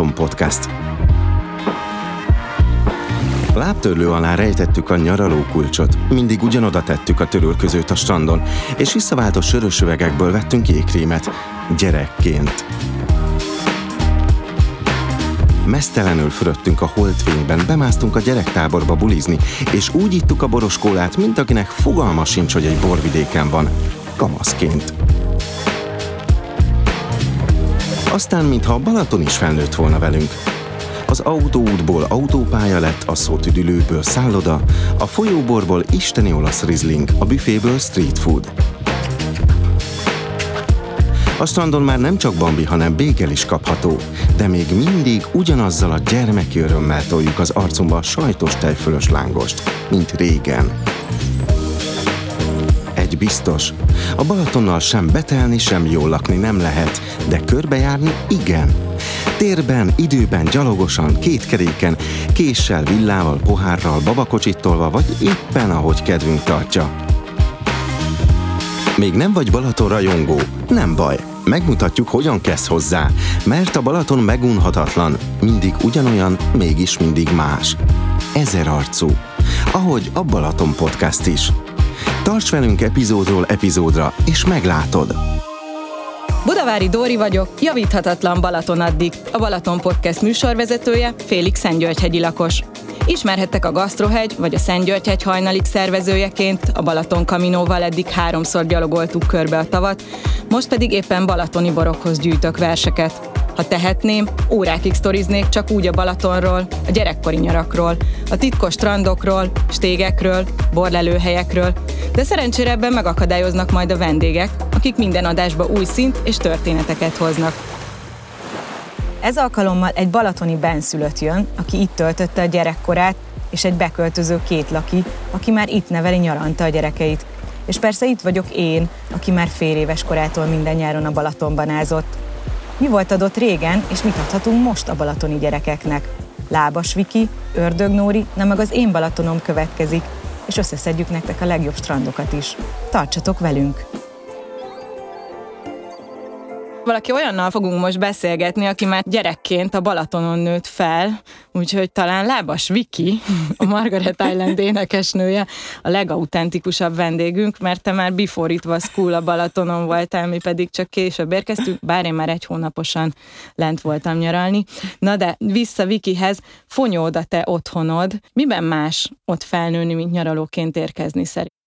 Balaton Podcast. Lábtörlő alá rejtettük a nyaraló kulcsot, mindig ugyanoda tettük a törölközőt a strandon, és visszaváltott sörös üvegekből vettünk jégkrémet, gyerekként. Mesztelenül fürödtünk a holdfényben, bemásztunk a gyerektáborba bulizni, és úgy ittuk a boroskólát, mint akinek fogalma sincs, hogy egy borvidéken van, kamaszként. Aztán, mintha a Balaton is felnőtt volna velünk. Az autóútból autópálya lett, a szótüdülőből szálloda, a folyóborból isteni olasz rizling, a büféből street food. A strandon már nem csak bambi, hanem bégel is kapható, de még mindig ugyanazzal a gyermeki örömmel toljuk az arcunkba a sajtos tejfölös lángost, mint régen. Egy biztos, a Balatonnal sem betelni, sem jól lakni nem lehet, de körbejárni igen. Térben, időben, gyalogosan, két keréken, késsel, villával, pohárral, babakocsitolva, vagy éppen ahogy kedvünk tartja. Még nem vagy Balaton rajongó? Nem baj, megmutatjuk, hogyan kezd hozzá, mert a Balaton megunhatatlan, mindig ugyanolyan, mégis mindig más. Ezer arcú. Ahogy a Balaton Podcast is. Tarts velünk epizódról epizódra, és meglátod! Budavári Dóri vagyok, javíthatatlan Balaton addig, a Balaton Podcast műsorvezetője, Félix Szentgyörgyhegyi lakos. Ismerhettek a Gasztrohegy vagy a Szentgyörgyhegy hajnalik szervezőjeként, a Balaton Kaminóval eddig háromszor gyalogoltuk körbe a tavat, most pedig éppen balatoni borokhoz gyűjtök verseket. Ha tehetném, órákig sztoriznék csak úgy a Balatonról, a gyerekkori nyarakról, a titkos strandokról, stégekről, borlelőhelyekről, de szerencsére ebben megakadályoznak majd a vendégek, akik minden adásba új szint és történeteket hoznak. Ez alkalommal egy balatoni benszülött jön, aki itt töltötte a gyerekkorát, és egy beköltöző két laki, aki már itt neveli nyaranta a gyerekeit. És persze itt vagyok én, aki már fél éves korától minden nyáron a Balatonban ázott. Mi volt adott régen, és mit adhatunk most a balatoni gyerekeknek? Lábas Viki, Ördög Nóri, nem meg az én Balatonom következik, és összeszedjük nektek a legjobb strandokat is. Tartsatok velünk! Valaki olyannal fogunk most beszélgetni, aki már gyerekként a Balatonon nőtt fel, úgyhogy talán Lábas Viki, a Margaret Island énekesnője, a legautentikusabb vendégünk, mert te már before it was school a Balatonon voltál, mi pedig csak később érkeztünk, bár én már egy hónaposan lent voltam nyaralni. Na de vissza Vikihez, fonyód a te otthonod. Miben más ott felnőni, mint nyaralóként érkezni szerint?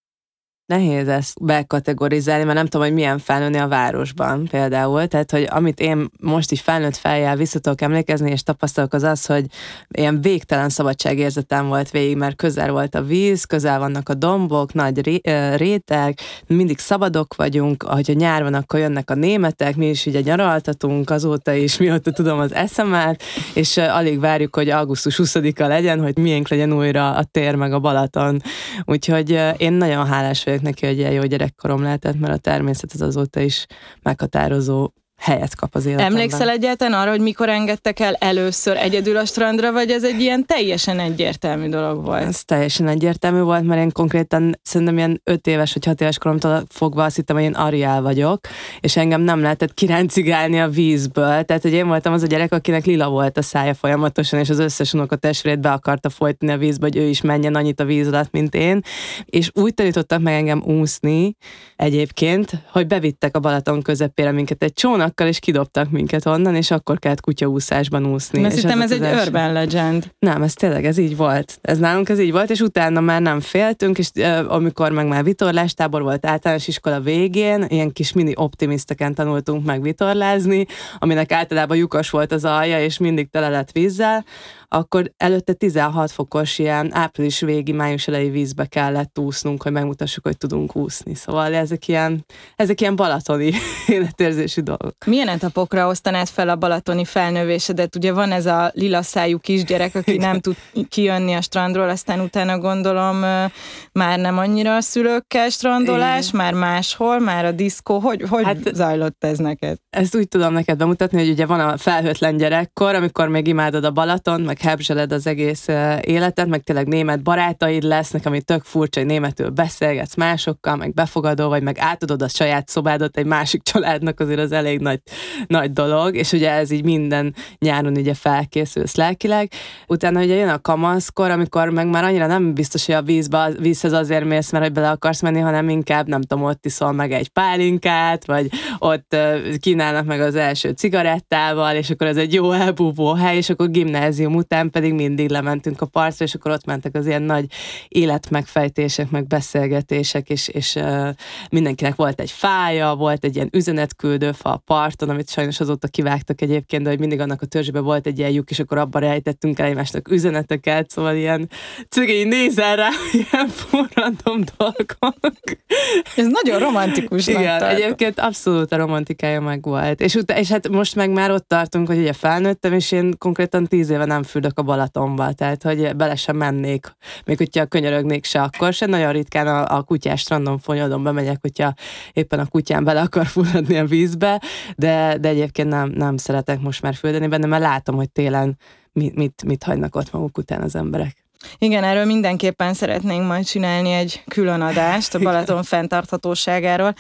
Nehéz ezt bekategorizálni, mert nem tudom, hogy milyen felnőni a városban például. Tehát, hogy amit én most is felnőtt feljel vissza tudok emlékezni, és tapasztalok az az, hogy ilyen végtelen szabadságérzetem volt végig, mert közel volt a víz, közel vannak a dombok, nagy ré, réteg, mindig szabadok vagyunk, ahogy a nyár van, akkor jönnek a németek, mi is ugye nyaraltatunk azóta is, mióta tudom az eszemet, és alig várjuk, hogy augusztus 20-a legyen, hogy miénk legyen újra a tér meg a Balaton. Úgyhogy én nagyon hálás vagyok neki, hogy ilyen jó gyerekkorom lehetett, mert a természet az azóta is meghatározó helyet kap az életemben. Emlékszel egyáltalán arra, hogy mikor engedtek el először egyedül a strandra, vagy ez egy ilyen teljesen egyértelmű dolog volt? Ez teljesen egyértelmű volt, mert én konkrétan szerintem ilyen 5 éves vagy 6 éves koromtól fogva azt hittem, hogy én Ariel vagyok, és engem nem lehetett kiráncigálni a vízből. Tehát, hogy én voltam az a gyerek, akinek lila volt a szája folyamatosan, és az összes testvérét be akarta folytani a vízbe, hogy ő is menjen annyit a víz alatt, mint én. És úgy tanítottak meg engem úszni egyébként, hogy bevittek a Balaton közepére minket egy csónak, kutyakkal, és kidobtak minket onnan, és akkor kellett kutyaúszásban úszni. Mert hittem ez, egy első... urban legend. Nem, ez tényleg ez így volt. Ez nálunk ez így volt, és utána már nem féltünk, és uh, amikor meg már vitorlástábor volt általános iskola végén, ilyen kis mini optimiszteken tanultunk meg vitorlázni, aminek általában lyukas volt az alja, és mindig tele lett vízzel, akkor előtte 16 fokos ilyen április végi, május elejé vízbe kellett úsznunk, hogy megmutassuk, hogy tudunk úszni. Szóval ezek ilyen, ezek ilyen balatoni életérzési dolgok. Milyen etapokra osztanád fel a balatoni felnővésedet? Ugye van ez a lila szájú kisgyerek, aki nem tud kijönni a strandról, aztán utána gondolom már nem annyira a szülőkkel strandolás, Igen. már máshol, már a diszkó. Hogy, hogy hát, zajlott ez neked? Ezt úgy tudom neked bemutatni, hogy ugye van a felhőtlen gyerekkor, amikor még imádod a Balaton, meg meghebzseled az egész életet, meg tényleg német barátaid lesznek, ami tök furcsa, hogy németül beszélgetsz másokkal, meg befogadó vagy, meg átadod a saját szobádat egy másik családnak, azért az elég nagy, nagy dolog, és ugye ez így minden nyáron ugye felkészülsz lelkileg. Utána ugye jön a kamaszkor, amikor meg már annyira nem biztos, hogy a vízbe, vízhez azért mész, mert hogy bele akarsz menni, hanem inkább, nem tudom, ott iszol meg egy pálinkát, vagy ott kínálnak meg az első cigarettával, és akkor ez egy jó elbúvó hely, és akkor gimnázium után pedig mindig lementünk a partra, és akkor ott mentek az ilyen nagy életmegfejtések, meg beszélgetések, és, és uh, mindenkinek volt egy fája, volt egy ilyen üzenetküldő fa a parton, amit sajnos azóta kivágtak egyébként, de hogy mindig annak a törzsébe volt egy ilyen lyuk, és akkor abban rejtettünk el egymásnak üzeneteket, szóval ilyen cigény nézel rá, ilyen forradom dolgok. Ez nagyon romantikus. Igen, egyébként abszolút a romantikája meg volt. És, ut- és hát most meg már ott tartunk, hogy ugye felnőttem, és én konkrétan tíz éve nem fürdök a Balatonba, tehát hogy bele sem mennék, még hogyha könyörögnék se, akkor se. Nagyon ritkán a, a kutyás strandon fonyodon bemegyek, hogyha éppen a kutyám bele akar fulladni a vízbe, de, de egyébként nem, nem szeretek most már fürdeni benne, mert látom, hogy télen mit, mit, mit hagynak ott maguk után az emberek. Igen, erről mindenképpen szeretnénk majd csinálni egy külön adást a Balaton fenntarthatóságáról,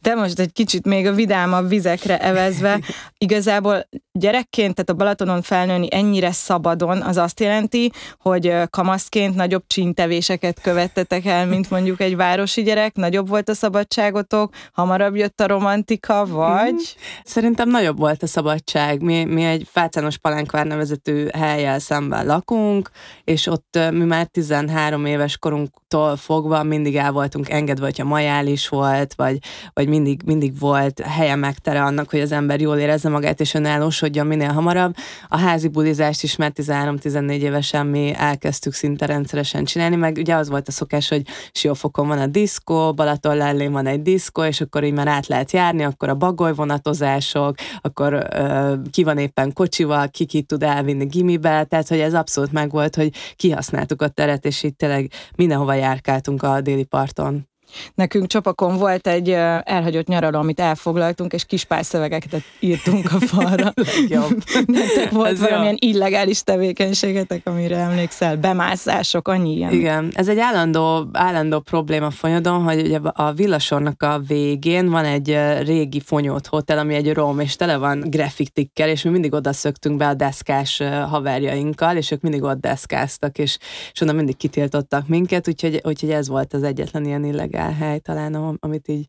de most egy kicsit még a vidámabb vizekre evezve, igazából gyerekként, tehát a Balatonon felnőni ennyire szabadon, az azt jelenti, hogy kamaszként nagyobb csíntevéseket követtetek el, mint mondjuk egy városi gyerek, nagyobb volt a szabadságotok, hamarabb jött a romantika, vagy? Szerintem nagyobb volt a szabadság. Mi, mi egy Fácános Palánkvár nevezetű helyjel szemben lakunk, és ott mi már 13 éves korunktól fogva mindig el voltunk engedve, hogyha majális volt, vagy, vagy mindig, mindig volt helye megtere annak, hogy az ember jól érezze magát, és önállósodjon minél hamarabb. A házi bulizást is már 13-14 évesen mi elkezdtük szinte rendszeresen csinálni, meg ugye az volt a szokás, hogy Siófokon van a diszkó, Balaton lellén van egy diszkó, és akkor így már át lehet járni, akkor a bagoly vonatozások, akkor ö, ki van éppen kocsival, ki ki tud elvinni gimibe, tehát hogy ez abszolút megvolt, hogy kihasznál használtuk a teret, és itt tényleg mindenhova járkáltunk a déli parton. Nekünk Csapakon volt egy elhagyott nyaraló, amit elfoglaltunk, és kis szövegeket írtunk a falra. Nektek volt Ez valamilyen jó. illegális tevékenységetek, amire emlékszel, bemászások, annyi ilyen. Igen, ez egy állandó, állandó probléma Fonyodon, hogy ugye a villasornak a végén van egy régi fonyót hotel, ami egy rom, és tele van grafitikkel, és mi mindig oda szöktünk be a deszkás haverjainkkal, és ők mindig ott deszkáztak, és, és onnan mindig kitiltottak minket, úgyhogy, úgyhogy ez volt az egyetlen ilyen illegális hely talán, amit így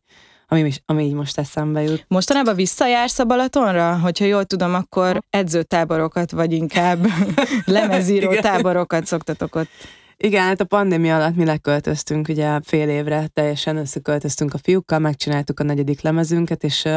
ami, ami így most eszembe jut. Mostanában visszajársz a Balatonra? Hogyha jól tudom, akkor edzőtáborokat, vagy inkább lemezíró táborokat szoktatok ott igen, hát a pandémia alatt mi leköltöztünk, ugye fél évre teljesen összeköltöztünk a fiúkkal, megcsináltuk a negyedik lemezünket, és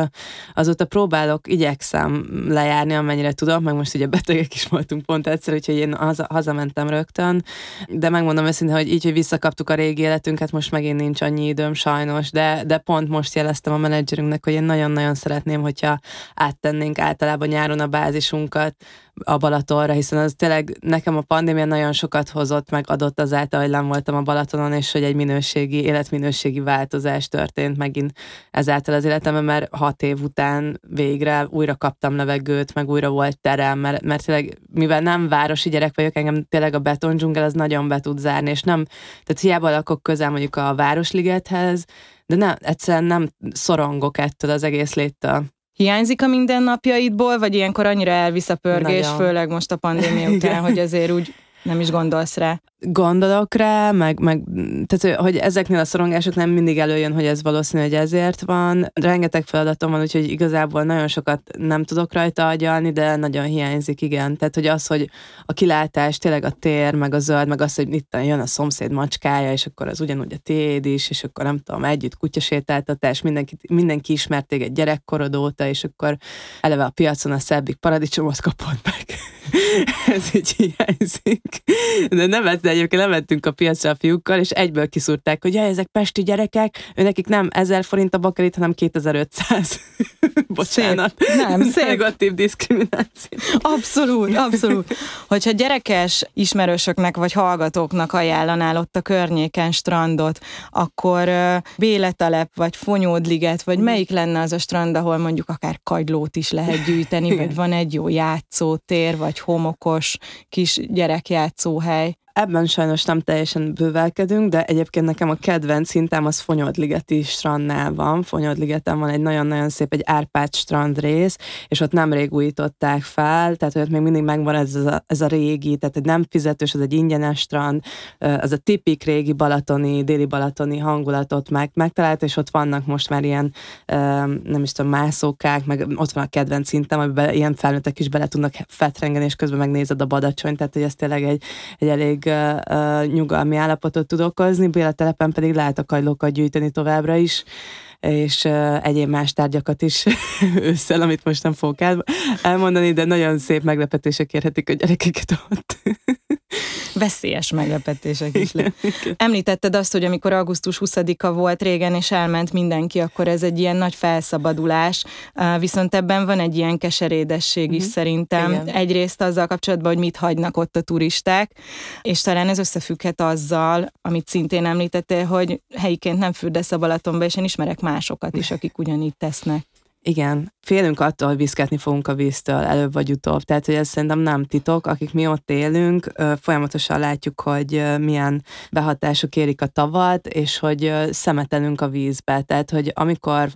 azóta próbálok, igyekszem lejárni, amennyire tudom, meg most ugye betegek is voltunk pont egyszer, úgyhogy én haza, hazamentem rögtön, de megmondom őszintén, hogy így, hogy visszakaptuk a régi életünket, most megint nincs annyi időm sajnos, de, de pont most jeleztem a menedzserünknek, hogy én nagyon-nagyon szeretném, hogyha áttennénk általában nyáron a bázisunkat, a Balatonra, hiszen az tényleg nekem a pandémia nagyon sokat hozott, meg adott azáltal, hogy nem voltam a Balatonon, és hogy egy minőségi, életminőségi változás történt megint ezáltal az életemben, mert hat év után végre újra kaptam levegőt, meg újra volt terem, mert, mert tényleg, mivel nem városi gyerek vagyok, engem tényleg a betondzsungel az nagyon be tud zárni, és nem, tehát hiába lakok közel mondjuk a Városligethez, de nem, egyszerűen nem szorongok ettől az egész léttől. Hiányzik a mindennapjaidból, vagy ilyenkor annyira elvisz a pörgés, Nagyon. főleg most a pandémia után, hogy azért úgy nem is gondolsz rá. Gondolok rá, meg, meg tehát, hogy ezeknél a szorongások nem mindig előjön, hogy ez valószínű, hogy ezért van. Rengeteg feladatom van, úgyhogy igazából nagyon sokat nem tudok rajta agyalni, de nagyon hiányzik, igen. Tehát, hogy az, hogy a kilátás, tényleg a tér, meg a zöld, meg az, hogy itt jön a szomszéd macskája, és akkor az ugyanúgy a tiéd is, és akkor nem tudom, együtt kutyasétáltatás, mindenki, mindenki ismert téged gyerekkorod óta, és akkor eleve a piacon a szebbik paradicsomot kapod meg. ez így hiányzik. De nevet, de egyébként lementünk a piacra a fiúkkal, és egyből kiszúrták, hogy jaj, ezek pesti gyerekek, ő nekik nem 1000 forint a bakarit, hanem 2500. Bocsánat. Szép. Nem, szép. Negatív diszkrimináció. Abszolút, abszolút. Hogyha gyerekes ismerősöknek vagy hallgatóknak ajánlanál ott a környéken strandot, akkor Béletalep, vagy Fonyódliget, vagy melyik lenne az a strand, ahol mondjuk akár kagylót is lehet gyűjteni, vagy van egy jó játszótér, vagy homokos kis gyerekjátszóhely. Ebben sajnos nem teljesen bővelkedünk, de egyébként nekem a kedvenc szintem az Fonyodligeti strandnál van. Fonyodligeten van egy nagyon-nagyon szép, egy Árpád strand rész, és ott nemrég újították fel, tehát hogy ott még mindig megvan ez a, ez a régi, tehát egy nem fizetős, az egy ingyenes strand, az a tipik régi balatoni, déli balatoni hangulatot meg, megtalált, és ott vannak most már ilyen, nem is tudom, mászókák, meg ott van a kedvenc szintem, amiben ilyen felnőttek is bele tudnak fetrengeni, és közben megnézed a badacsonyt, tehát hogy ez tényleg egy, egy elég uh, nyugalmi állapotot tud okozni, Béla telepen pedig lehet a kajlókat gyűjteni továbbra is, és uh, egyéb más tárgyakat is ősszel, amit most nem fogok el, elmondani, de nagyon szép meglepetések érhetik a gyerekeket ott. Veszélyes meglepetések is le. Említetted azt, hogy amikor augusztus 20-a volt régen, és elment mindenki, akkor ez egy ilyen nagy felszabadulás, viszont ebben van egy ilyen keserédesség is uh-huh. szerintem. Igen. Egyrészt azzal kapcsolatban, hogy mit hagynak ott a turisták, és talán ez összefügghet azzal, amit szintén említettél, hogy helyiként nem fürdesz a Balatonba, és én ismerek másokat is, akik ugyanígy tesznek. Igen, félünk attól, hogy viszketni fogunk a víztől előbb vagy utóbb. Tehát, hogy ez szerintem nem titok. Akik mi ott élünk, folyamatosan látjuk, hogy milyen behatások érik a tavat, és hogy szemetelünk a vízbe. Tehát, hogy amikor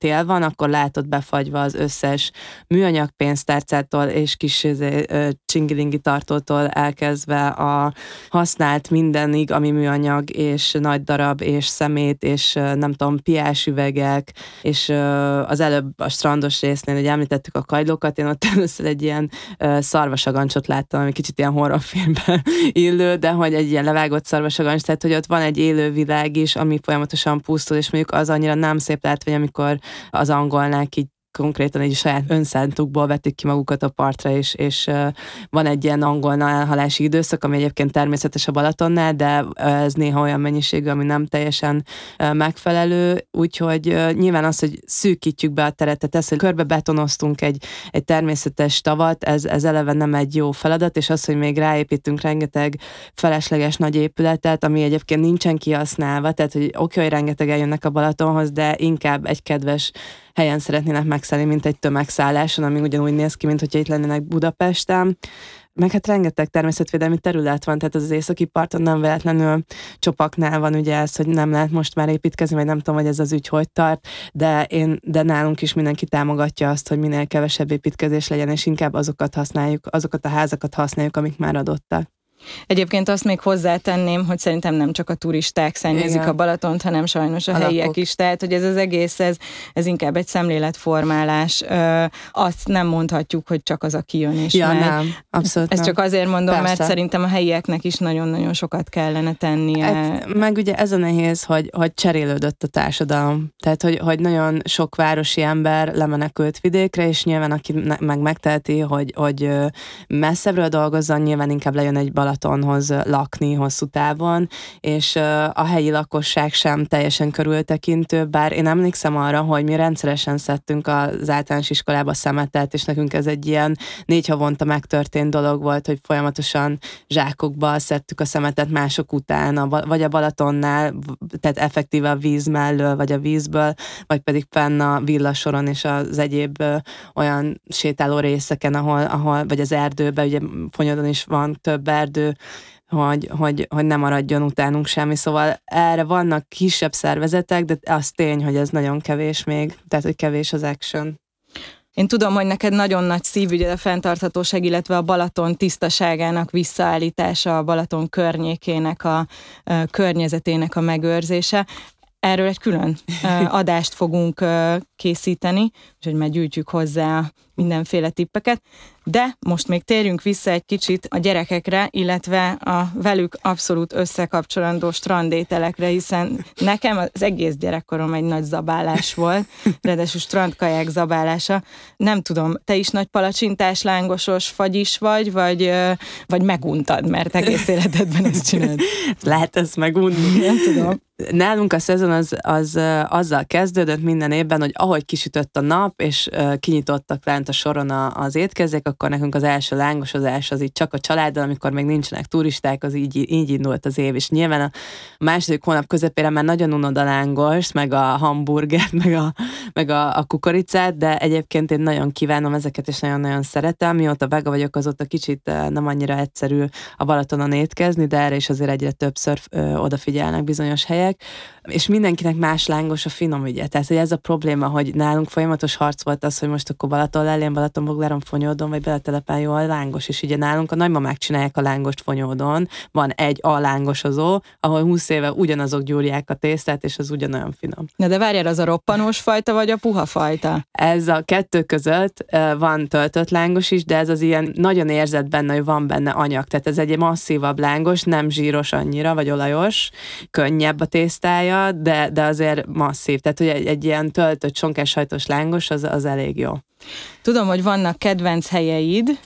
tél van, akkor látod befagyva az összes műanyag pénztárcától és kis csingilingi tartótól elkezdve a használt mindenig, ami műanyag, és nagy darab, és szemét, és nem tudom, piás üvegek, és az előbb a strandos résznél, hogy említettük a kajlókat, én ott először egy ilyen szarvasagancsot láttam, ami kicsit ilyen horrorfilmben illő, de hogy egy ilyen levágott szarvasagancs, tehát hogy ott van egy élő világ is, ami folyamatosan pusztul, és mondjuk az annyira nem szép látvány, amikor az angolnák így konkrétan egy saját önszántukból vetik ki magukat a partra, és, és van egy ilyen angol elhalási időszak, ami egyébként természetes a Balatonnál, de ez néha olyan mennyiségű, ami nem teljesen megfelelő, úgyhogy nyilván az, hogy szűkítjük be a teret, tehát ez, hogy körbe betonoztunk egy, egy természetes tavat, ez, ez eleve nem egy jó feladat, és az, hogy még ráépítünk rengeteg felesleges nagy épületet, ami egyébként nincsen kihasználva, tehát hogy oké, okay, hogy rengeteg eljönnek a Balatonhoz, de inkább egy kedves helyen szeretnének megszállni, mint egy tömegszálláson, ami ugyanúgy néz ki, mint hogyha itt lennének Budapesten. Meg hát rengeteg természetvédelmi terület van, tehát az északi parton nem véletlenül csopaknál van ugye ez, hogy nem lehet most már építkezni, vagy nem tudom, hogy ez az ügy hogy tart, de, én, de nálunk is mindenki támogatja azt, hogy minél kevesebb építkezés legyen, és inkább azokat használjuk, azokat a házakat használjuk, amik már adottak. Egyébként azt még hozzátenném, hogy szerintem nem csak a turisták szennyezik Igen. a Balatont, hanem sajnos a, a helyiek lakok. is. Tehát, hogy ez az egész, ez, ez inkább egy szemléletformálás. Ö, azt nem mondhatjuk, hogy csak az, aki jön és ja, megy. nem. Abszolút Ezt nem. csak azért mondom, Persze. mert szerintem a helyieknek is nagyon-nagyon sokat kellene tennie. Hát, meg ugye ez a nehéz, hogy, hogy cserélődött a társadalom. Tehát, hogy, hogy nagyon sok városi ember lemenekült vidékre, és nyilván aki meg megteheti, hogy, hogy messzebbről dolgozzon, nyilván inkább lejön egy Balaton Balatonhoz lakni hosszú távon, és a helyi lakosság sem teljesen körültekintő, bár én emlékszem arra, hogy mi rendszeresen szedtünk az általános iskolába szemetet, és nekünk ez egy ilyen négy havonta megtörtént dolog volt, hogy folyamatosan zsákokba szedtük a szemetet mások után, vagy a Balatonnál, tehát effektíve a víz mellől, vagy a vízből, vagy pedig fenn a villasoron és az egyéb olyan sétáló részeken, ahol, ahol vagy az erdőben, ugye Fonyodon is van több erdő, vezető, hogy, hogy, hogy ne maradjon utánunk semmi. Szóval erre vannak kisebb szervezetek, de az tény, hogy ez nagyon kevés még, tehát hogy kevés az action. Én tudom, hogy neked nagyon nagy szívügyed a fenntarthatóság, illetve a Balaton tisztaságának visszaállítása, a Balaton környékének, a, a környezetének a megőrzése. Erről egy külön adást fogunk készíteni, úgyhogy már gyűjtjük hozzá mindenféle tippeket. De most még térjünk vissza egy kicsit a gyerekekre, illetve a velük abszolút összekapcsolandó strandételekre, hiszen nekem az egész gyerekkorom egy nagy zabálás volt, ráadásul strandkaják zabálása. Nem tudom, te is nagy palacsintás, lángosos fagyis vagy, vagy, vagy meguntad, mert egész életedben ezt csinálod. Lehet ezt megunni. Nem tudom. Nálunk a szezon az, az azzal kezdődött minden évben, hogy ahogy kisütött a nap, és kinyitottak lent a soron az étkezek, akkor nekünk az első lángosozás az így csak a családdal, amikor még nincsenek turisták, az így, így indult az év, és nyilván a második hónap közepére már nagyon unod a lángos, meg a hamburgert, meg a, meg a, a kukoricát, de egyébként én nagyon kívánom ezeket, és nagyon-nagyon szeretem. Mióta vega vagyok, azóta kicsit nem annyira egyszerű a Balatonon étkezni, de erre is azért egyre többször ö, odafigyelnek bizonyos helyek és mindenkinek más lángos a finom ügye. Tehát, hogy ez a probléma, hogy nálunk folyamatos harc volt az, hogy most akkor Balaton lelén, Balaton Bogláron fonyódon, vagy beletelepen jó a lángos, és ugye nálunk a nagymamák csinálják a lángost fonyódon, van egy a lángosozó, ahol 20 éve ugyanazok gyúrják a tésztát, és az ugyanolyan finom. Na de várjál, az a roppanós fajta, vagy a puha fajta? Ez a kettő között van töltött lángos is, de ez az ilyen nagyon érzett benne, hogy van benne anyag. Tehát ez egy masszívabb lángos, nem zsíros annyira, vagy olajos, könnyebb a tésztája, de, de azért masszív. Tehát, hogy egy, egy ilyen töltött sonkás sajtos lángos, az, az elég jó. Tudom, hogy vannak kedvenc helyeid,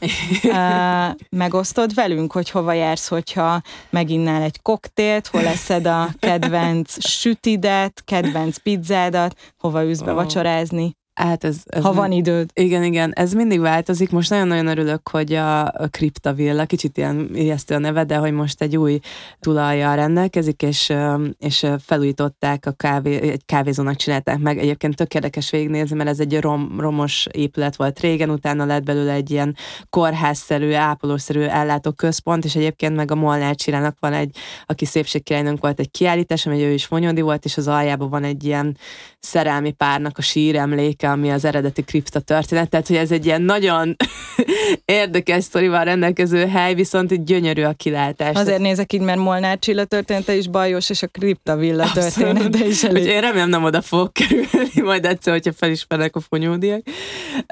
megosztod velünk, hogy hova jársz, hogyha meginnál egy koktélt, hol leszed a kedvenc sütidet, kedvenc pizzádat, hova űzbe oh. vacsorázni? Hát ez, ez ha van időd. Igen, igen, ez mindig változik. Most nagyon-nagyon örülök, hogy a, a Kripta Villa, kicsit ilyen ijesztő a neve, de hogy most egy új tulajjal rendelkezik, és, és felújították a kávé, egy kávézónak csinálták meg. Egyébként tök érdekes végignézni, mert ez egy rom, romos épület volt régen, utána lett belőle egy ilyen kórházszerű, ápolószerű ellátó központ, és egyébként meg a Molnár Csirának van egy, aki szépségkirálynőnk volt egy kiállítás, ami ő is fonyodi volt, és az aljában van egy ilyen szerelmi párnak a sír emléke, ami az eredeti kripta történet, tehát hogy ez egy ilyen nagyon érdekes sztorival rendelkező hely, viszont egy gyönyörű a kilátás. Azért nézek így, mert Molnár Csilla története is bajos, és a kripta villa története is elég. Én remélem nem oda fog kerülni, majd egyszer, hogyha felismernek a fonyódiak.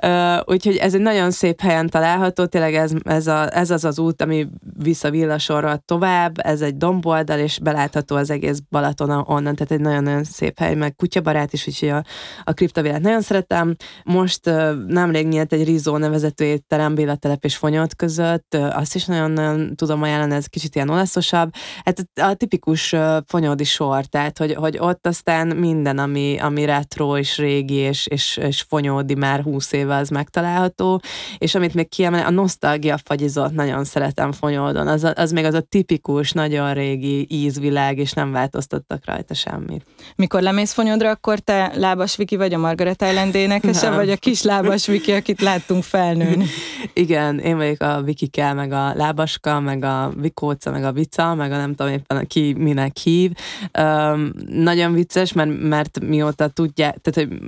Uh, úgyhogy ez egy nagyon szép helyen található, tényleg ez, ez, a, ez az az út, ami visz a villasorral tovább, ez egy domboldal, és belátható az egész Balaton onnan, tehát egy nagyon-nagyon szép hely, meg kutyabarát is úgyhogy a, a kriptovilát nagyon szeretem. Most nemrég nyílt egy Rizó nevezető étterem Béla telep és Fonyot között, azt is nagyon-nagyon tudom ajánlani, ez kicsit ilyen olaszosabb. Hát a tipikus fonyódi sor, tehát hogy, hogy ott aztán minden, ami, ami retro és régi és, és, és fonyódi már húsz éve az megtalálható, és amit még kiemel, a nosztalgia fagyizot nagyon szeretem fonyódon, az, az még az a tipikus, nagyon régi ízvilág, és nem változtattak rajta semmit. Mikor lemész fonyodra, akkor te Lábas Viki vagy a Margaret Island énekese, vagy a kis Lábas Viki, akit láttunk felnőni? Igen, én vagyok a Kell, meg a Lábaska, meg a Vikóca, meg a Vica, meg a nem tudom éppen ki minek hív. Um, nagyon vicces, mert, mert mióta tudják, tehát hogy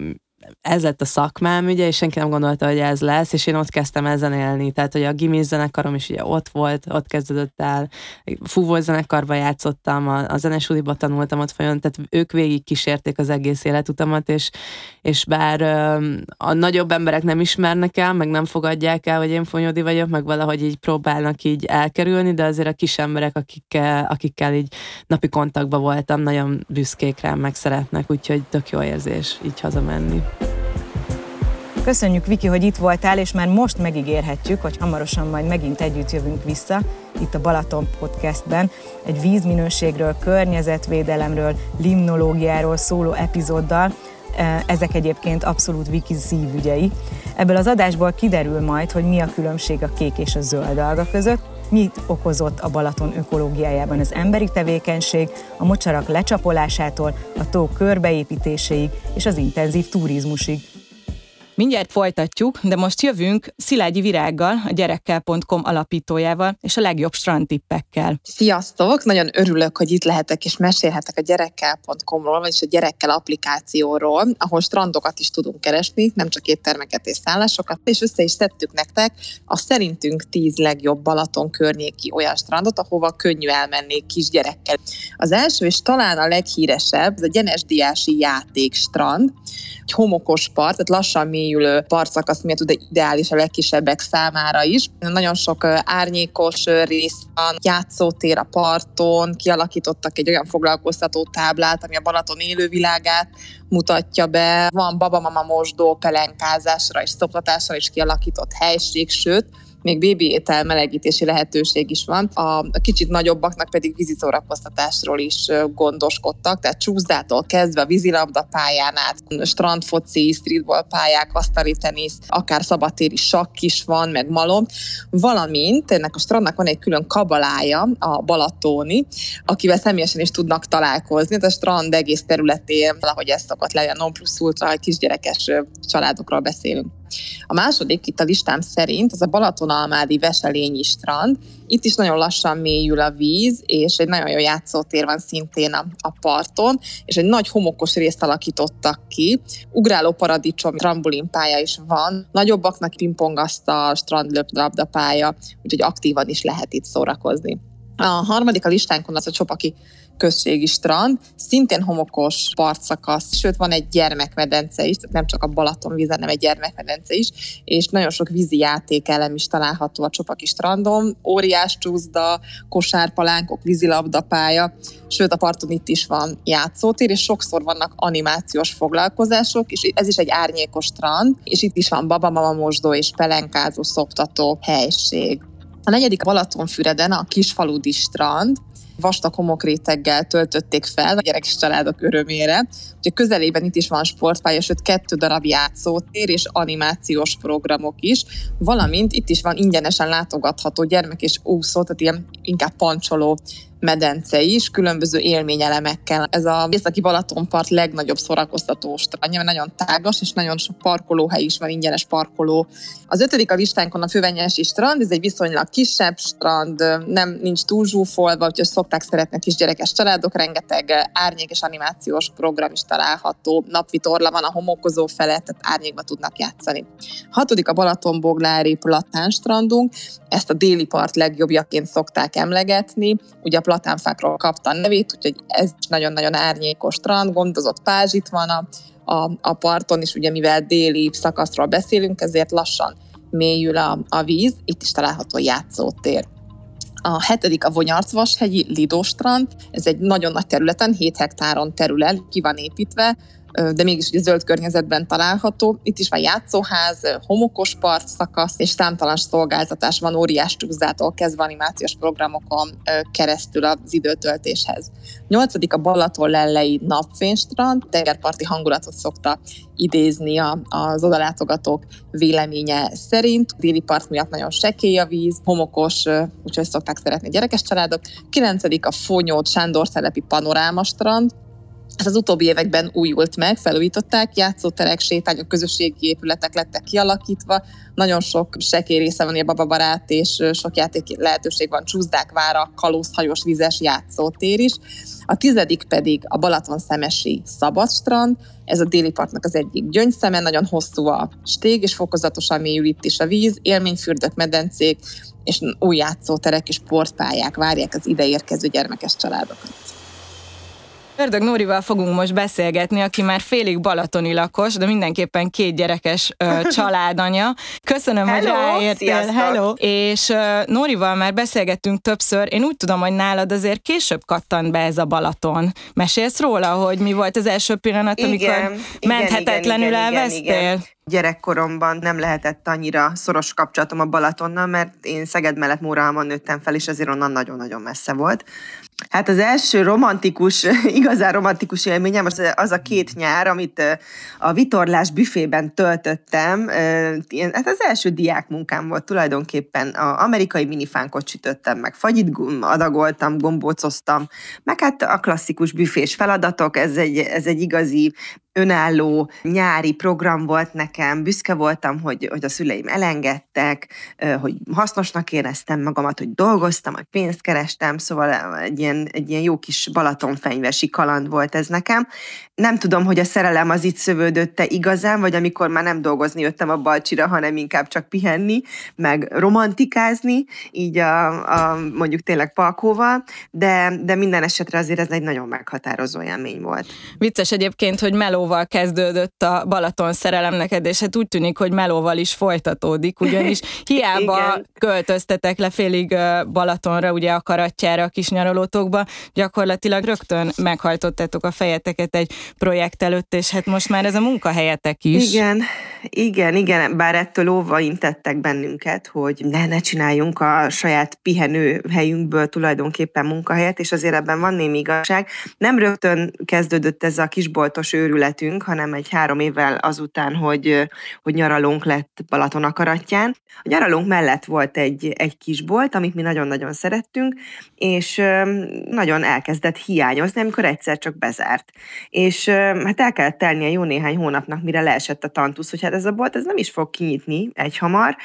ez lett a szakmám, ugye, és senki nem gondolta, hogy ez lesz, és én ott kezdtem ezen élni. Tehát, hogy a gimis zenekarom is ugye ott volt, ott kezdődött el, fúvó zenekarba játszottam, a, a zenesuliba tanultam ott folyamatosan, tehát ők végig kísérték az egész életutamat, és, és bár a nagyobb emberek nem ismernek el, meg nem fogadják el, hogy én fonyodi vagyok, meg valahogy így próbálnak így elkerülni, de azért a kis emberek, akikkel, akikkel így napi kontaktban voltam, nagyon büszkék rám, meg szeretnek, úgyhogy tök jó érzés így hazamenni. Köszönjük, Viki, hogy itt voltál, és már most megígérhetjük, hogy hamarosan majd megint együtt jövünk vissza, itt a Balaton Podcastben, egy vízminőségről, környezetvédelemről, limnológiáról szóló epizóddal, e, ezek egyébként abszolút Viki szívügyei. Ebből az adásból kiderül majd, hogy mi a különbség a kék és a zöld alga között, mit okozott a Balaton ökológiájában az emberi tevékenység, a mocsarak lecsapolásától, a tó körbeépítéséig és az intenzív turizmusig. Mindjárt folytatjuk, de most jövünk Szilágyi Virággal, a gyerekkel.com alapítójával, és a legjobb strandtippekkel. Sziasztok! Nagyon örülök, hogy itt lehetek, és mesélhetek a gyerekkel.com-ról, vagyis a gyerekkel applikációról, ahol strandokat is tudunk keresni, nem csak éttermeket és szállásokat, és össze is szedtük nektek a szerintünk tíz legjobb Balaton környéki olyan strandot, ahova könnyű elmenni kisgyerekkel. Az első, és talán a leghíresebb, ez a Gyenesdiási Játékstrand, egy homokos part, tehát lassan mélyülő partszakasz miatt ugye ideális a legkisebbek számára is. Nagyon sok árnyékos rész van, játszótér a parton, kialakítottak egy olyan foglalkoztató táblát, ami a Balaton élővilágát mutatja be. Van babamama mosdó pelenkázásra és szoptatásra is kialakított helység, sőt, még bébi étel melegítési lehetőség is van. A, a kicsit nagyobbaknak pedig vízi szórakoztatásról is gondoskodtak, tehát csúszdától kezdve vízilabda pályán át, strandfoci, streetball pályák, asztali tenisz, akár szabadtéri sakk is van, meg malom, valamint ennek a strandnak van egy külön kabalája, a Balatoni, akivel személyesen is tudnak találkozni. A strand egész területén, valahogy ez szokott lenni, a non plus ultra, kisgyerekes családokról beszélünk. A második itt a listám szerint az a Balatonalmádi Veselényi strand. Itt is nagyon lassan mélyül a víz, és egy nagyon jó játszótér van szintén a, a parton, és egy nagy homokos részt alakítottak ki. Ugráló paradicsom, trambulinpálya is van. Nagyobbaknak pingpongasztal, strandlöpdabdapálya, úgyhogy aktívan is lehet itt szórakozni. A harmadik a listánkon az a Csopaki községi strand, szintén homokos partszakasz, sőt van egy gyermekmedence is, nem csak a Balaton víz, hanem egy gyermekmedence is, és nagyon sok vízi játékelem is található a Csopaki strandon, óriás csúszda, kosárpalánkok, vízilabdapálya, sőt a parton itt is van játszótér, és sokszor vannak animációs foglalkozások, és ez is egy árnyékos strand, és itt is van babamama mosdó és pelenkázó szoptató helység. A negyedik a Balatonfüreden a Kisfaludi strand, vastag homokréteggel töltötték fel a gyerekes családok örömére. Ugye közelében itt is van sportpálya, sőt kettő darab játszótér és animációs programok is, valamint itt is van ingyenesen látogatható gyermek és úszó, tehát ilyen inkább pancsoló medence is, különböző élményelemekkel. Ez a északi Balatonpart legnagyobb szórakoztató strandja, mert nagyon tágas, és nagyon sok parkolóhely is van, ingyenes parkoló. Az ötödik a listánkon a Fővenyesi strand, ez egy viszonylag kisebb strand, nem nincs túl zsúfolva, úgyhogy szokták szeretni kisgyerekes családok, rengeteg árnyék és animációs program is található, napvitorla van a homokozó felett, tehát árnyékba tudnak játszani. Hatodik a Balatonboglári Platán strandunk, ezt a déli part legjobbjaként szokták emlegetni, ugye a platánfákról kapta a nevét, úgyhogy ez is nagyon-nagyon árnyékos strand, gondozott pázsit van a, a, a parton, és ugye mivel déli szakaszról beszélünk, ezért lassan mélyül a, a víz, itt is található játszótér. A hetedik a Vonyarcvashegyi Lidostrand, ez egy nagyon nagy területen, 7 hektáron terület, ki van építve, de mégis zöld környezetben található. Itt is van játszóház, homokos part szakasz, és számtalan szolgáltatás van óriás csúszától kezdve animációs programokon keresztül az időtöltéshez. Nyolcadik a Balaton lellei napfénystrand, tengerparti hangulatot szokta idézni az odalátogatók véleménye szerint. Déli part miatt nagyon sekély a víz, homokos, úgyhogy szokták szeretni gyerekes családok. Kilencedik a Fonyót Sándor telepi panorámastrand, ez az utóbbi években újult meg, felújították, játszóterek, sétányok, közösségi épületek lettek kialakítva, nagyon sok sekély része van, a bababarát, és sok játék lehetőség van, csúszdák vára, kalózhajós, vizes játszótér is. A tizedik pedig a Balaton szemesi szabadstrand, ez a déli partnak az egyik gyöngyszeme, nagyon hosszú a stég, és fokozatosan mélyül itt is a víz, élményfürdők, medencék, és új játszóterek és sportpályák várják az ideérkező gyermekes családokat. Ördög Nórival fogunk most beszélgetni, aki már félig balatoni lakos, de mindenképpen két gyerekes ö, családanya. Köszönöm, Hello, hogy ráértél. sziasztok. Hello! És ö, Nórival már beszélgettünk többször. Én úgy tudom, hogy nálad azért később kattant be ez a Balaton. Mesélsz róla, hogy mi volt az első pillanat, amikor menthetetlenül igen, igen, elvesztél? igen. Gyerekkoromban nem lehetett annyira szoros kapcsolatom a Balatonnal, mert én Szeged mellett Mórahalmon nőttem fel, és azért onnan nagyon-nagyon messze volt. Hát az első romantikus, igazán romantikus élményem az, az a két nyár, amit a vitorlás büfében töltöttem. Hát az első diákmunkám volt tulajdonképpen. A amerikai minifánkot sütöttem meg, fagyit adagoltam, gombócoztam, meg hát a klasszikus büfés feladatok, ez egy, ez egy igazi önálló nyári program volt nekem, büszke voltam, hogy, hogy a szüleim elengedtek, hogy hasznosnak éreztem magamat, hogy dolgoztam, hogy pénzt kerestem, szóval egy ilyen, egy ilyen jó kis balatonfenyvesi kaland volt ez nekem. Nem tudom, hogy a szerelem az itt szövődötte igazán, vagy amikor már nem dolgozni jöttem a Balcsira, hanem inkább csak pihenni, meg romantikázni, így a, a mondjuk tényleg Palkóval, de, de minden esetre azért ez egy nagyon meghatározó élmény volt. Vicces egyébként, hogy Meló melóval kezdődött a Balaton szerelem neked, és hát úgy tűnik, hogy melóval is folytatódik, ugyanis hiába költöztetek le félig Balatonra, ugye a karatjára, a kis nyaralótokba, gyakorlatilag rögtön meghajtottátok a fejeteket egy projekt előtt, és hát most már ez a munkahelyetek is. Igen, igen, igen, bár ettől óva intettek bennünket, hogy ne, ne csináljunk a saját pihenő helyünkből tulajdonképpen munkahelyet, és azért ebben van némi igazság. Nem rögtön kezdődött ez a kisboltos őrületünk, hanem egy három évvel azután, hogy, hogy nyaralónk lett Balaton akaratján. A nyaralónk mellett volt egy, egy kisbolt, amit mi nagyon-nagyon szerettünk, és nagyon elkezdett hiányozni, amikor egyszer csak bezárt. És hát el kellett telnie jó néhány hónapnak, mire leesett a tantusz, hogy hát ez a bolt ez nem is fog kinyitni egy hamar,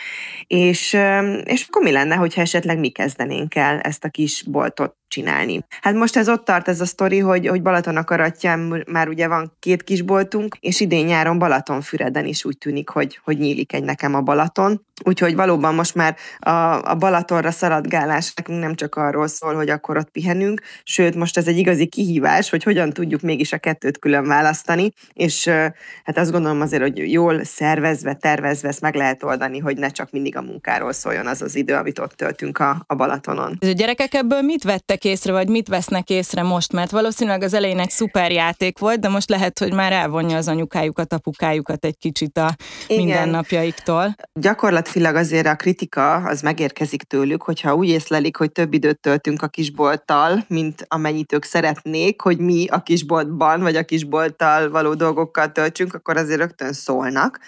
és, és akkor mi lenne, hogyha esetleg mi kezdenénk el ezt a kis boltot csinálni. Hát most ez ott tart ez a sztori, hogy, hogy Balaton akaratján már ugye van két kisboltunk, és idén nyáron Balatonfüreden is úgy tűnik, hogy, hogy nyílik egy nekem a Balaton. Úgyhogy valóban most már a, a Balatonra szaladgálás nekünk nem csak arról szól, hogy akkor ott pihenünk, sőt most ez egy igazi kihívás, hogy hogyan tudjuk mégis a kettőt külön választani, és hát azt gondolom azért, hogy jól szervezve, tervezve ezt meg lehet oldani, hogy ne csak mindig a munkáról szóljon az az idő, amit ott töltünk a, a Balatonon. A gyerekek ebből mit vettek vettek észre, vagy mit vesznek észre most? Mert valószínűleg az elején egy szuper játék volt, de most lehet, hogy már elvonja az anyukájukat, apukájukat egy kicsit a Igen. mindennapjaiktól. Gyakorlatilag azért a kritika az megérkezik tőlük, hogyha úgy észlelik, hogy több időt töltünk a kisbolttal, mint amennyit ők szeretnék, hogy mi a kisboltban, vagy a kisbolttal való dolgokkal töltsünk, akkor azért rögtön szólnak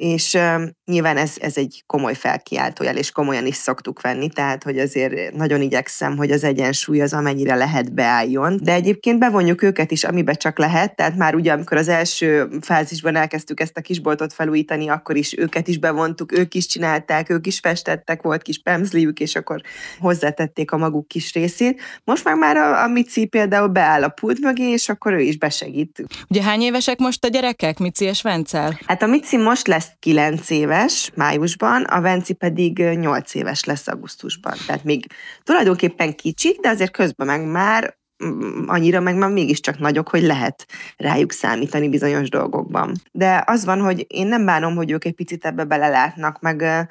és uh, nyilván ez, ez egy komoly felkiáltójel, és komolyan is szoktuk venni, tehát hogy azért nagyon igyekszem, hogy az egyensúly az amennyire lehet beálljon, de egyébként bevonjuk őket is, amiben csak lehet, tehát már ugye amikor az első fázisban elkezdtük ezt a kisboltot felújítani, akkor is őket is bevontuk, ők is csinálták, ők is festettek, volt kis pemzliük, és akkor hozzátették a maguk kis részét. Most meg már a, a Mici például beáll a pult mögé, és akkor ő is besegít. Ugye hány évesek most a gyerekek, Mici és Vencel? Hát a Mici most lesz 9 éves májusban, a Venci pedig 8 éves lesz augusztusban. Tehát még tulajdonképpen kicsik, de azért közben meg már mm, annyira meg már mégiscsak nagyok, hogy lehet rájuk számítani bizonyos dolgokban. De az van, hogy én nem bánom, hogy ők egy picit ebbe belelátnak, meg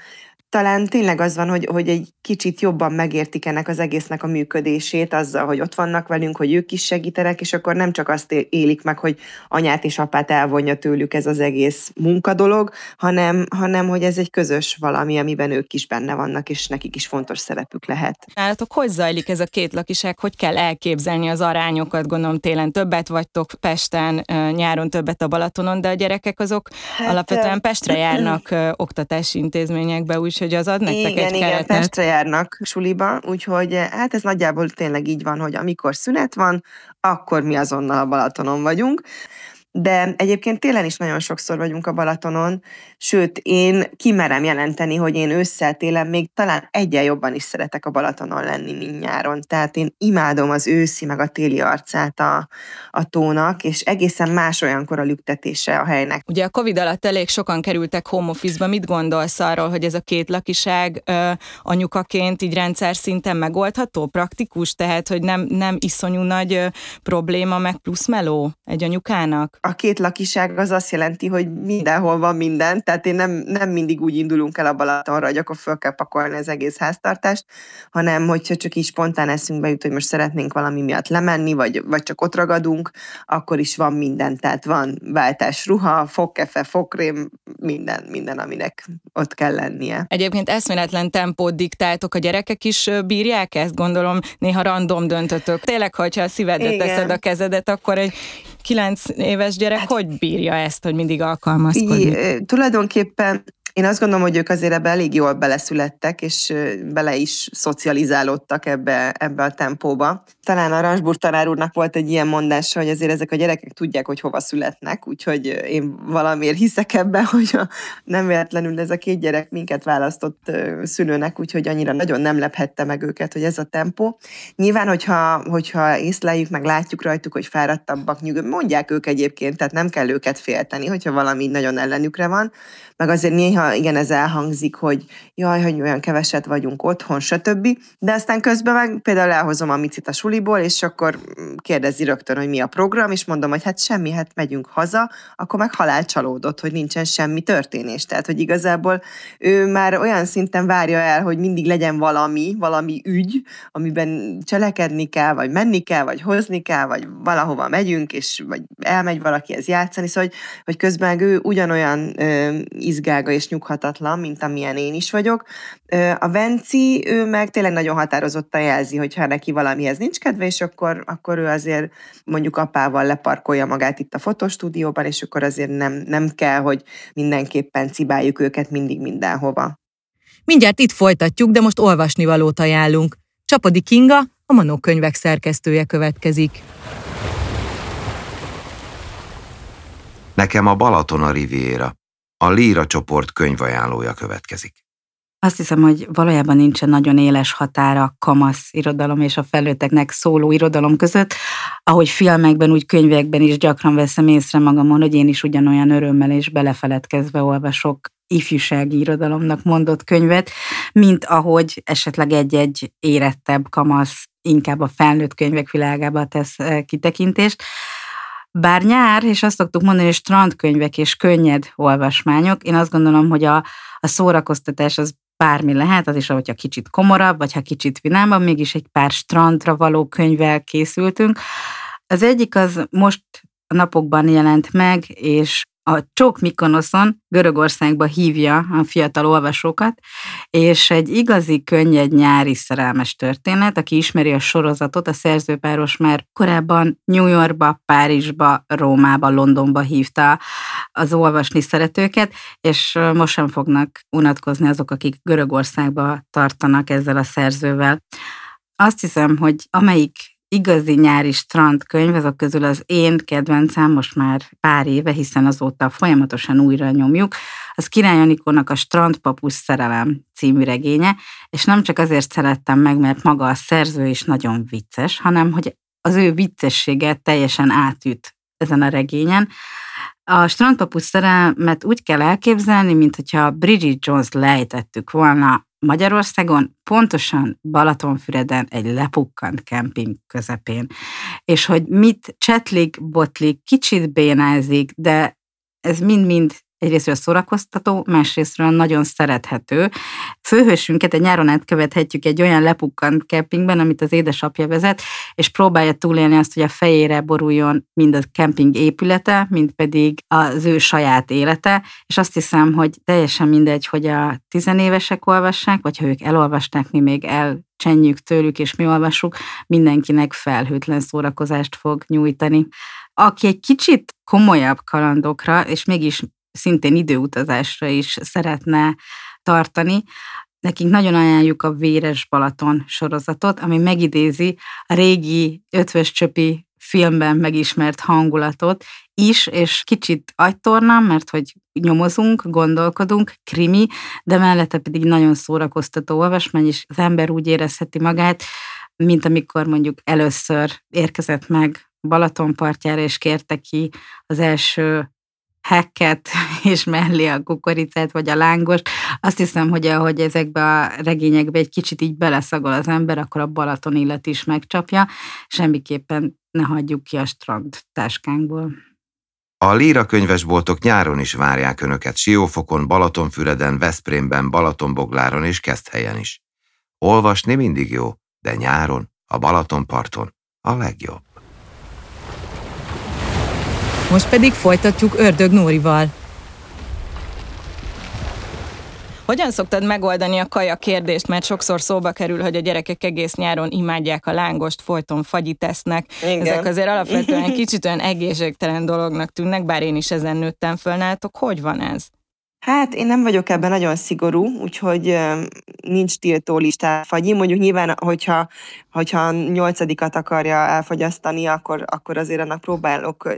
talán tényleg az van, hogy, hogy egy kicsit jobban megértik ennek az egésznek a működését, azzal, hogy ott vannak velünk, hogy ők is segítenek, és akkor nem csak azt élik meg, hogy anyát és apát elvonja tőlük ez az egész munkadolog, hanem, hanem hogy ez egy közös valami, amiben ők is benne vannak, és nekik is fontos szerepük lehet. Nálatok hogy zajlik ez a két lakiság, hogy kell elképzelni az arányokat? Gondolom télen többet vagytok Pesten, nyáron többet a Balatonon, de a gyerekek azok hát, alapvetően Pestre járnak oktatási intézményekbe, úgy úgyhogy az ad nektek igen, egy igen, keretet. Pestre járnak suliba, úgyhogy eh, hát ez nagyjából tényleg így van, hogy amikor szünet van, akkor mi azonnal a Balatonon vagyunk de egyébként télen is nagyon sokszor vagyunk a Balatonon, sőt, én kimerem jelenteni, hogy én ősszel télen még talán egyen jobban is szeretek a Balatonon lenni, mint nyáron. Tehát én imádom az őszi, meg a téli arcát a, a tónak, és egészen más olyankor a lüktetése a helynek. Ugye a Covid alatt elég sokan kerültek home office-ba. Mit gondolsz arról, hogy ez a két lakiság ö, anyukaként így rendszer szinten megoldható, praktikus, tehát, hogy nem, nem iszonyú nagy ö, probléma, meg plusz meló egy anyukának? A két lakiság az azt jelenti, hogy mindenhol van minden, tehát én nem, nem mindig úgy indulunk el a Balatonra, hogy akkor föl kell pakolni az egész háztartást, hanem hogyha csak így spontán eszünkbe jut, hogy most szeretnénk valami miatt lemenni, vagy, vagy csak ott ragadunk, akkor is van minden, tehát van váltás ruha, fogkefe, fogkrém, minden, minden, aminek ott kell lennie. Egyébként eszméletlen tempót diktáltok, a gyerekek is bírják ezt, gondolom néha random döntötök. Tényleg, hogyha a szívedre Igen. teszed a kezedet, akkor egy kilenc éves gyerek hát, hogy bírja ezt, hogy mindig alkalmazkodik? I, tulajdonképpen én azt gondolom, hogy ők azért ebbe elég jól beleszülettek, és bele is szocializálódtak ebbe, ebbe a tempóba. Talán a Ransburg tanár úrnak volt egy ilyen mondása, hogy azért ezek a gyerekek tudják, hogy hova születnek, úgyhogy én valamiért hiszek ebben, hogy a, nem véletlenül ez a két gyerek minket választott szülőnek, úgyhogy annyira nagyon nem lephette meg őket, hogy ez a tempó. Nyilván, hogyha, hogyha észleljük, meg látjuk rajtuk, hogy fáradtabbak, nyugodt, mondják ők egyébként, tehát nem kell őket félteni, hogyha valami nagyon ellenükre van, meg azért néha igen, ez elhangzik, hogy jaj, hogy olyan keveset vagyunk otthon, stb. De aztán közben meg például elhozom a Micit a suliból, és akkor kérdezi rögtön, hogy mi a program, és mondom, hogy hát semmi, hát megyünk haza, akkor meg halál csalódott, hogy nincsen semmi történés. Tehát, hogy igazából ő már olyan szinten várja el, hogy mindig legyen valami, valami ügy, amiben cselekedni kell, vagy menni kell, vagy hozni kell, vagy valahova megyünk, és vagy elmegy valakihez játszani, szóval, hogy, hogy közben ő ugyanolyan ö, izgága és nyughatatlan, mint amilyen én is vagyok. A Venci, ő meg tényleg nagyon határozottan jelzi, hogy ha neki valamihez nincs kedve, és akkor, akkor ő azért mondjuk apával leparkolja magát itt a fotostúdióban, és akkor azért nem, nem kell, hogy mindenképpen cibáljuk őket mindig mindenhova. Mindjárt itt folytatjuk, de most olvasni valót ajánlunk. Csapodi Kinga, a Manó könyvek szerkesztője következik. Nekem a Balaton a Riviera. A Líra csoport könyvajánlója következik. Azt hiszem, hogy valójában nincsen nagyon éles határa kamasz irodalom és a felnőtteknek szóló irodalom között. Ahogy filmekben, úgy könyvekben is gyakran veszem észre magamon, hogy én is ugyanolyan örömmel és belefeledkezve olvasok ifjúsági irodalomnak mondott könyvet, mint ahogy esetleg egy-egy érettebb kamasz inkább a felnőtt könyvek világába tesz eh, kitekintést. Bár nyár, és azt szoktuk mondani, hogy strandkönyvek és könnyed olvasmányok, én azt gondolom, hogy a, a szórakoztatás az bármi lehet, az is, hogyha kicsit komorabb, vagy ha kicsit vinámabb, mégis egy pár strandra való könyvvel készültünk. Az egyik az most napokban jelent meg, és a Csók Mikonoszon Görögországba hívja a fiatal olvasókat, és egy igazi, könnyed nyári szerelmes történet, aki ismeri a sorozatot, a szerzőpáros már korábban New Yorkba, Párizsba, Rómába, Londonba hívta az olvasni szeretőket, és most sem fognak unatkozni azok, akik Görögországba tartanak ezzel a szerzővel. Azt hiszem, hogy amelyik igazi nyári strandkönyv, azok közül az én kedvencem most már pár éve, hiszen azóta folyamatosan újra nyomjuk, az Király Anikónak a Strandpapus szerelem című regénye, és nem csak azért szerettem meg, mert maga a szerző is nagyon vicces, hanem hogy az ő viccessége teljesen átüt ezen a regényen. A strandpapus szerelmet úgy kell elképzelni, mint hogyha Bridget Jones lejtettük volna Magyarországon, pontosan Balatonfüreden egy lepukkant kemping közepén. És hogy mit csetlik, botlik, kicsit bénázik, de ez mind-mind egyrésztről szórakoztató, másrésztről nagyon szerethető. Főhősünket egy nyáron át követhetjük egy olyan lepukkant kempingben, amit az édesapja vezet, és próbálja túlélni azt, hogy a fejére boruljon mind a kemping épülete, mind pedig az ő saját élete, és azt hiszem, hogy teljesen mindegy, hogy a tizenévesek olvassák, vagy ha ők elolvasták, mi még el csenjük tőlük, és mi olvassuk, mindenkinek felhőtlen szórakozást fog nyújtani. Aki egy kicsit komolyabb kalandokra, és mégis szintén időutazásra is szeretne tartani, nekünk nagyon ajánljuk a Véres Balaton sorozatot, ami megidézi a régi ötvös csöpi filmben megismert hangulatot is, és kicsit agytorna, mert hogy nyomozunk, gondolkodunk, krimi, de mellette pedig nagyon szórakoztató olvasmány, és az ember úgy érezheti magát, mint amikor mondjuk először érkezett meg Balaton partjára, és kérte ki az első hekket, és mellé a kukoricát, vagy a lángost. Azt hiszem, hogy ahogy ezekbe a regényekbe egy kicsit így beleszagol az ember, akkor a Balaton illet is megcsapja. Semmiképpen ne hagyjuk ki a strand táskánkból. A Líra könyvesboltok nyáron is várják Önöket Siófokon, Balatonfüreden, Veszprémben, Balatonbogláron és Keszthelyen is. Olvasni mindig jó, de nyáron, a Balatonparton a legjobb. Most pedig folytatjuk Ördög Nórival. Hogyan szoktad megoldani a kaja kérdést, mert sokszor szóba kerül, hogy a gyerekek egész nyáron imádják a lángost, folyton fagyit esznek. Igen. Ezek azért alapvetően kicsit olyan egészségtelen dolognak tűnnek, bár én is ezen nőttem föl nálatok. Hogy van ez? Hát én nem vagyok ebben nagyon szigorú, úgyhogy nincs tiltó listá fagyi. Mondjuk nyilván, hogyha, hogyha nyolcadikat akarja elfogyasztani, akkor, akkor azért annak próbálok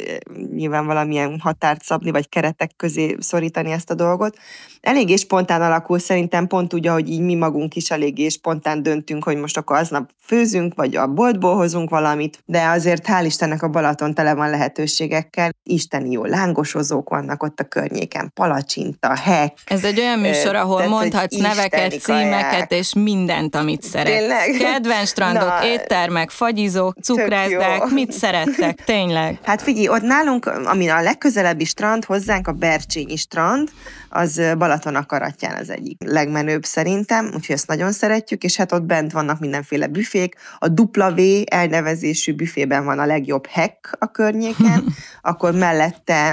nyilván valamilyen határt szabni, vagy keretek közé szorítani ezt a dolgot. Eléggé spontán alakul, szerintem pont úgy, ahogy így mi magunk is eléggé spontán döntünk, hogy most akkor aznap főzünk, vagy a boltból hozunk valamit, de azért hál' Istennek a Balaton tele van lehetőségekkel. Isteni jó lángosozók vannak ott a környéken, palacsinta, a hek. Ez egy olyan műsor, ahol Tehát, mondhatsz neveket, címeket, és mindent, amit szeretsz. Tényleg? Kedvenc strandok, Na, éttermek, fagyizók, cukrázdák, mit szerettek, tényleg? Hát figyelj, ott nálunk, ami a legközelebbi strand hozzánk, a Bercsényi strand, az Balaton akaratján az egyik legmenőbb szerintem, úgyhogy ezt nagyon szeretjük, és hát ott bent vannak mindenféle büfék. A W elnevezésű büfében van a legjobb hek a környéken, akkor mellette,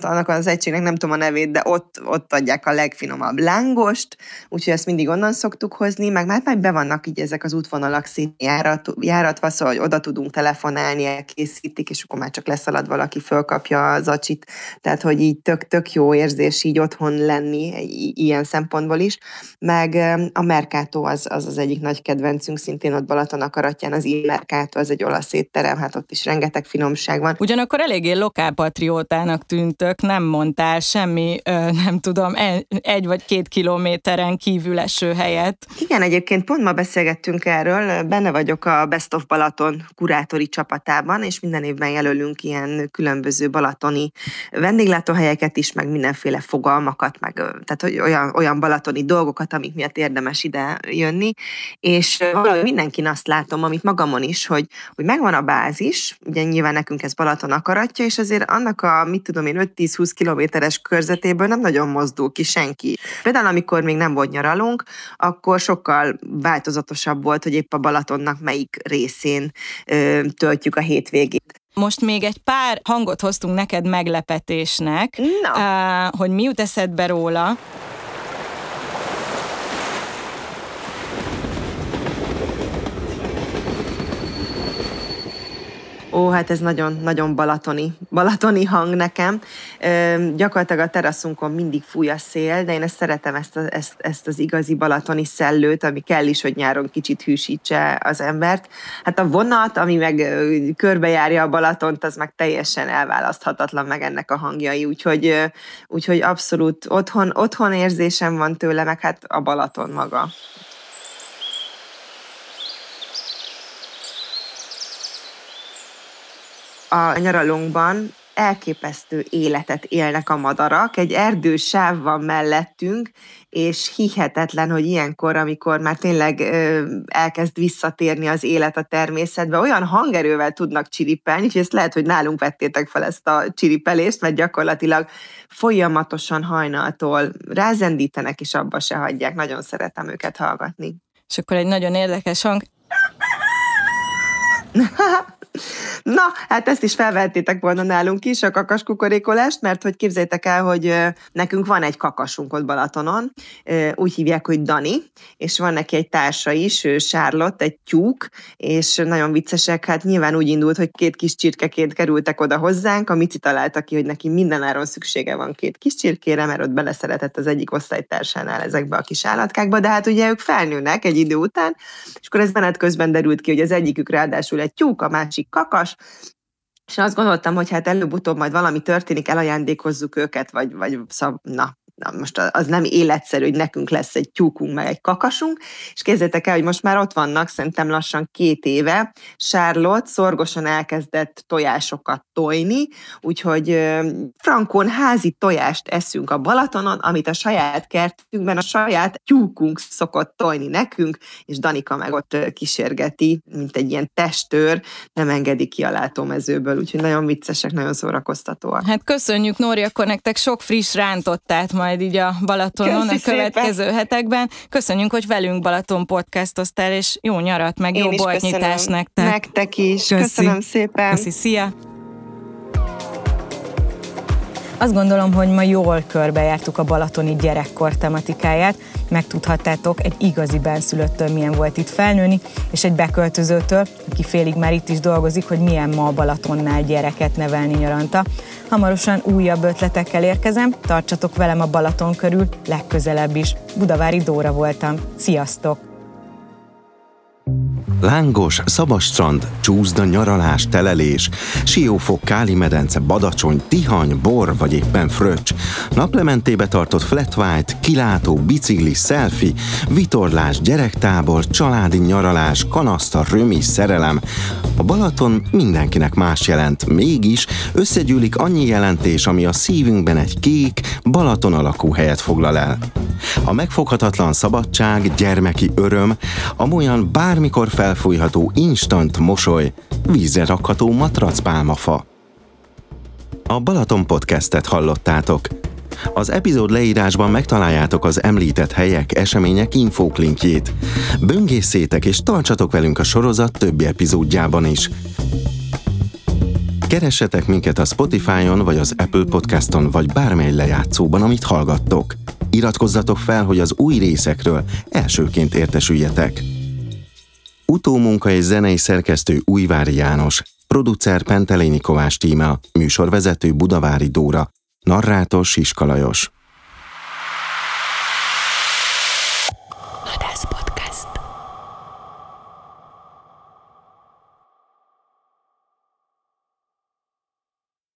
annak az egységnek nem tudom a nevét, de ott, ott adják a legfinomabb lángost, úgyhogy ezt mindig onnan szoktuk hozni, meg már, már be vannak így ezek az útvonalak szín járat, járatva, szóval hogy oda tudunk telefonálni, elkészítik, és akkor már csak leszalad valaki, fölkapja az acsit, tehát hogy így tök, tök jó érzés így otthon lenni ilyen szempontból is, meg a Mercato az, az az egyik nagy kedvencünk, szintén ott Balaton akaratján, az Il Mercato, az egy olasz étterem, hát ott is rengeteg finomság van. Ugyanakkor eléggé lokálpatriótának tűntök, nem mondtál semmi, nem tudom, egy vagy két kilométeren kívül eső helyet. Igen, egyébként pont ma beszélgettünk erről, benne vagyok a Best of Balaton kurátori csapatában, és minden évben jelölünk ilyen különböző balatoni vendéglátóhelyeket is, meg mindenféle fogalmakat, dolgokat, meg tehát olyan, olyan balatoni dolgokat, amik miatt érdemes ide jönni, és valahogy mindenkin azt látom, amit magamon is, hogy, hogy megvan a bázis, ugye nyilván nekünk ez Balaton akaratja, és azért annak a, mit tudom én, 5-10-20 kilométeres körzetéből nem nagyon mozdul ki senki. Például amikor még nem volt nyaralunk, akkor sokkal változatosabb volt, hogy épp a Balatonnak melyik részén ö, töltjük a hétvégét. Most még egy pár hangot hoztunk neked meglepetésnek, uh, hogy mi jut eszedbe róla. Ó, hát ez nagyon-nagyon balatoni, balatoni hang nekem. Ö, gyakorlatilag a teraszunkon mindig fúj a szél, de én ezt szeretem, ezt, a, ezt, ezt az igazi balatoni szellőt, ami kell is, hogy nyáron kicsit hűsítse az embert. Hát a vonat, ami meg körbejárja a Balatont, az meg teljesen elválaszthatatlan meg ennek a hangjai, úgyhogy, úgyhogy abszolút otthon, otthon érzésem van tőle, meg hát a Balaton maga. A nyaralónkban elképesztő életet élnek a madarak, egy erdősáv van mellettünk, és hihetetlen, hogy ilyenkor, amikor már tényleg ö, elkezd visszatérni az élet a természetbe, olyan hangerővel tudnak csiripelni, és ezt lehet, hogy nálunk vettétek fel ezt a csiripelést, mert gyakorlatilag folyamatosan hajnaltól rázendítenek, és abba se hagyják. Nagyon szeretem őket hallgatni. És akkor egy nagyon érdekes hang. Na, hát ezt is felvettétek volna nálunk is, a kakas kukorékolást, mert hogy képzeljétek el, hogy nekünk van egy kakasunk ott Balatonon, úgy hívják, hogy Dani, és van neki egy társa is, Charlotte, egy tyúk, és nagyon viccesek, hát nyilván úgy indult, hogy két kis csirkeként kerültek oda hozzánk, a Mici találta ki, hogy neki mindenáron szüksége van két kis csirkére, mert ott beleszeretett az egyik osztálytársánál ezekbe a kis állatkákba, de hát ugye ők felnőnek egy idő után, és akkor ez menet közben derült ki, hogy az egyikük ráadásul egy tyúk, a másik kakas, és azt gondoltam, hogy hát előbb-utóbb majd valami történik, elajándékozzuk őket, vagy, vagy szab, na, na most az nem életszerű, hogy nekünk lesz egy tyúkunk, meg egy kakasunk, és képzeljétek el, hogy most már ott vannak, szerintem lassan két éve, Charlotte szorgosan elkezdett tojásokat tojni, úgyhogy frankon házi tojást eszünk a Balatonon, amit a saját kertünkben a saját tyúkunk szokott tojni nekünk, és Danika meg ott kísérgeti, mint egy ilyen testőr, nem engedi ki a látómezőből, úgyhogy nagyon viccesek, nagyon szórakoztatóak. Hát köszönjük, Nóri, akkor nektek sok friss rántottát majd így a Balatonon Köszi a következő szépen. hetekben. Köszönjük, hogy velünk Balaton podcastoztál, és jó nyarat, meg Én jó boltnyitást nektek. Nektek is. Köszi. Köszönöm szépen. Köszi, szia! Azt gondolom, hogy ma jól körbejártuk a balatoni gyerekkor tematikáját, megtudhattátok egy igazi benszülöttől milyen volt itt felnőni, és egy beköltözőtől, aki félig már itt is dolgozik, hogy milyen ma a Balatonnál gyereket nevelni nyaranta. Hamarosan újabb ötletekkel érkezem, tartsatok velem a Balaton körül, legközelebb is. Budavári Dóra voltam. Sziasztok! Lángos, szabas strand, csúszda, nyaralás, telelés, siófok, káli medence, badacsony, tihany, bor vagy éppen fröccs, naplementébe tartott flat white, kilátó, bicikli, selfie, vitorlás, gyerektábor, családi nyaralás, kanaszta, römi, szerelem. A Balaton mindenkinek más jelent, mégis összegyűlik annyi jelentés, ami a szívünkben egy kék, Balaton alakú helyet foglal el. A megfoghatatlan szabadság, gyermeki öröm, amolyan bármikor felfújható instant mosoly, vízre rakható matracpálmafa. A Balaton podcastet hallottátok. Az epizód leírásban megtaláljátok az említett helyek, események infóklinkjét. Böngészétek és tartsatok velünk a sorozat többi epizódjában is. Keressetek minket a Spotify-on vagy az Apple Podcaston vagy bármely lejátszóban, amit hallgattok. Iratkozzatok fel, hogy az új részekről elsőként értesüljetek. Utómunka és zenei szerkesztő Újvári János, producer Penteléni Kovács Tíma, műsorvezető Budavári Dóra, narrátor Siskalajos.